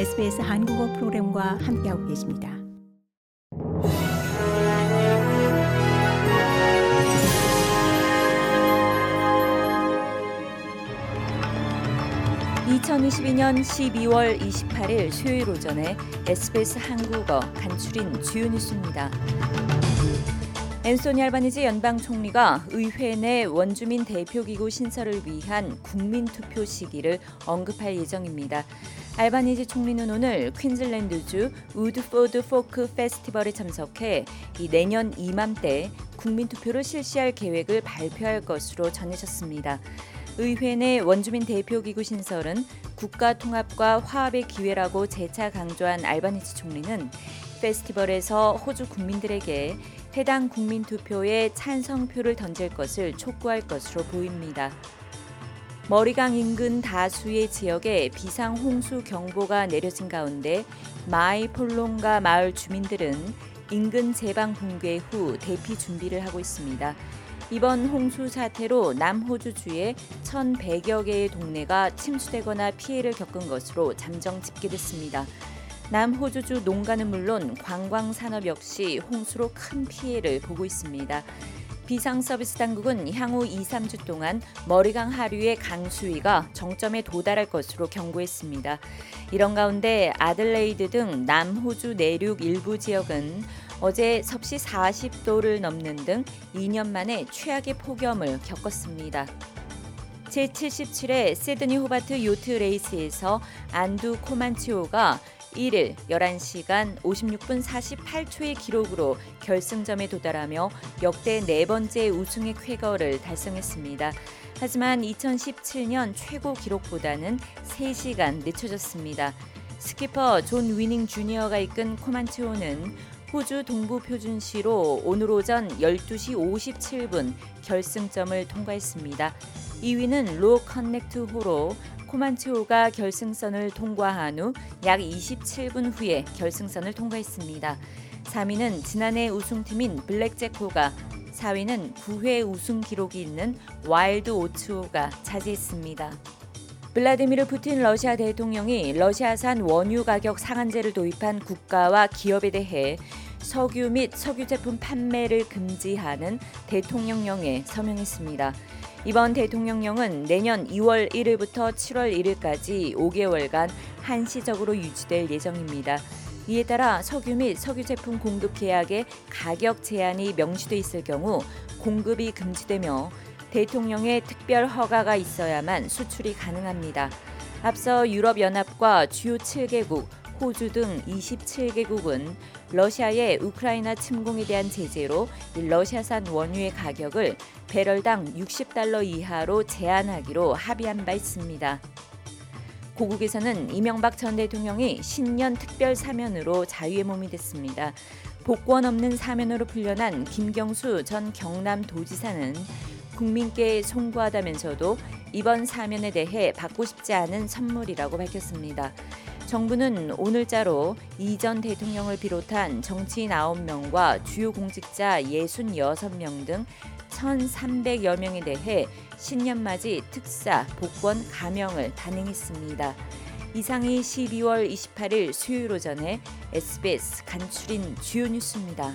SBS 한국어 프로그램과 함께하고 계십니다. (2022년 12월 28일) 수요일 오전에 SBS 한국어 간추린 주요 뉴스입니다. 앤소니 알바니지 연방 총리가 의회 내 원주민 대표기구 신설을 위한 국민 투표 시기를 언급할 예정입니다. 알바니지 총리는 오늘 퀸즐랜드주 우드포드 포크 페스티벌에 참석해 이 내년 이맘때 국민 투표를 실시할 계획을 발표할 것으로 전해졌습니다. 의회 내 원주민 대표기구 신설은 국가 통합과 화합의 기회라고 재차 강조한 알바니지 총리는 페스티벌에서 호주 국민들에게 해당 국민 투표에 찬성표를 던질 것을 촉구할 것으로 보입니다. 머리강 인근 다수의 지역에 비상 홍수 경보가 내려진 가운데 마이 폴롱가 마을 주민들은 인근 제방 붕괴 후 대피 준비를 하고 있습니다. 이번 홍수 사태로 남호주주의 1,100여 개의 동네가 침수되거나 피해를 겪은 것으로 잠정 집계됐습니다. 남호주주 농가는 물론 관광 산업 역시 홍수로 큰 피해를 보고 있습니다. 비상 서비스 당국은 향후 2, 3주 동안 머리강 하류의 강수위가 정점에 도달할 것으로 경고했습니다. 이런 가운데 아들레이드 등 남호주 내륙 일부 지역은 어제 섭씨 40도를 넘는 등 2년 만에 최악의 폭염을 겪었습니다. 제77회 시드니 호바트 요트 레이스에서 안두 코만치호가 1일 11시간 56분 48초의 기록으로 결승점에 도달하며 역대 네 번째 우승의 쾌거를 달성했습니다. 하지만 2017년 최고 기록보다는 3시간 늦춰졌습니다. 스키퍼 존 위닝 주니어가 이끈 코만치호는 호주 동부 표준시로 오늘 오전 12시 57분 결승점을 통과했습니다. 2위는 로 커넥트 호로 코만치호가 결승선을 통과한 후 약 27분 후에 결승선을 통과했습니다. 3위는 지난해 우승팀인 블랙잭호가 4위는 9회 우승 기록이 있는 와일드 오츠호가 차지했습니다. 블라디미르 푸틴 러시아 대통령이 러시아산 원유 가격 상한제를 도입한 국가와 기업에 대해 석유 및 석유 제품 판매를 금지하는 대통령령에 서명했습니다. 이번 대통령령은 내년 2월 1일부터 7월 1일까지 5개월간 한시적으로 유지될 예정입니다. 이에 따라 석유 및 석유 제품 공급 계약에 가격 제한이 명시돼 있을 경우 공급이 금지되며 대통령의 특별 허가가 있어야만 수출이 가능합니다. 앞서 유럽연합과 주요 7개국, 호주 등 27개국은 러시아의 우크라이나 침공에 대한 제재로 러시아산 원유의 가격을 배럴당 60달러 이하로 제한하기로 합의한 바 있습니다. 고국에서는 이명박 전 대통령이 신년 특별 사면으로 자유의 몸이 됐습니다. 복권 없는 사면으로 풀려난 김경수 전 경남도지사는 국민께 송구하다면서도 이번 사면에 대해 받고 싶지 않은 선물이라고 밝혔습니다. 정부는 오늘자로 이전 대통령을 비롯한 정치인 9명과 주요 공직자 66명 등 1,300여 명에 대해 신년맞이 특사 복권 감형을 단행했습니다. 이상이 12월 28일 수요일 오전에 SBS 간추린 주요 뉴스입니다.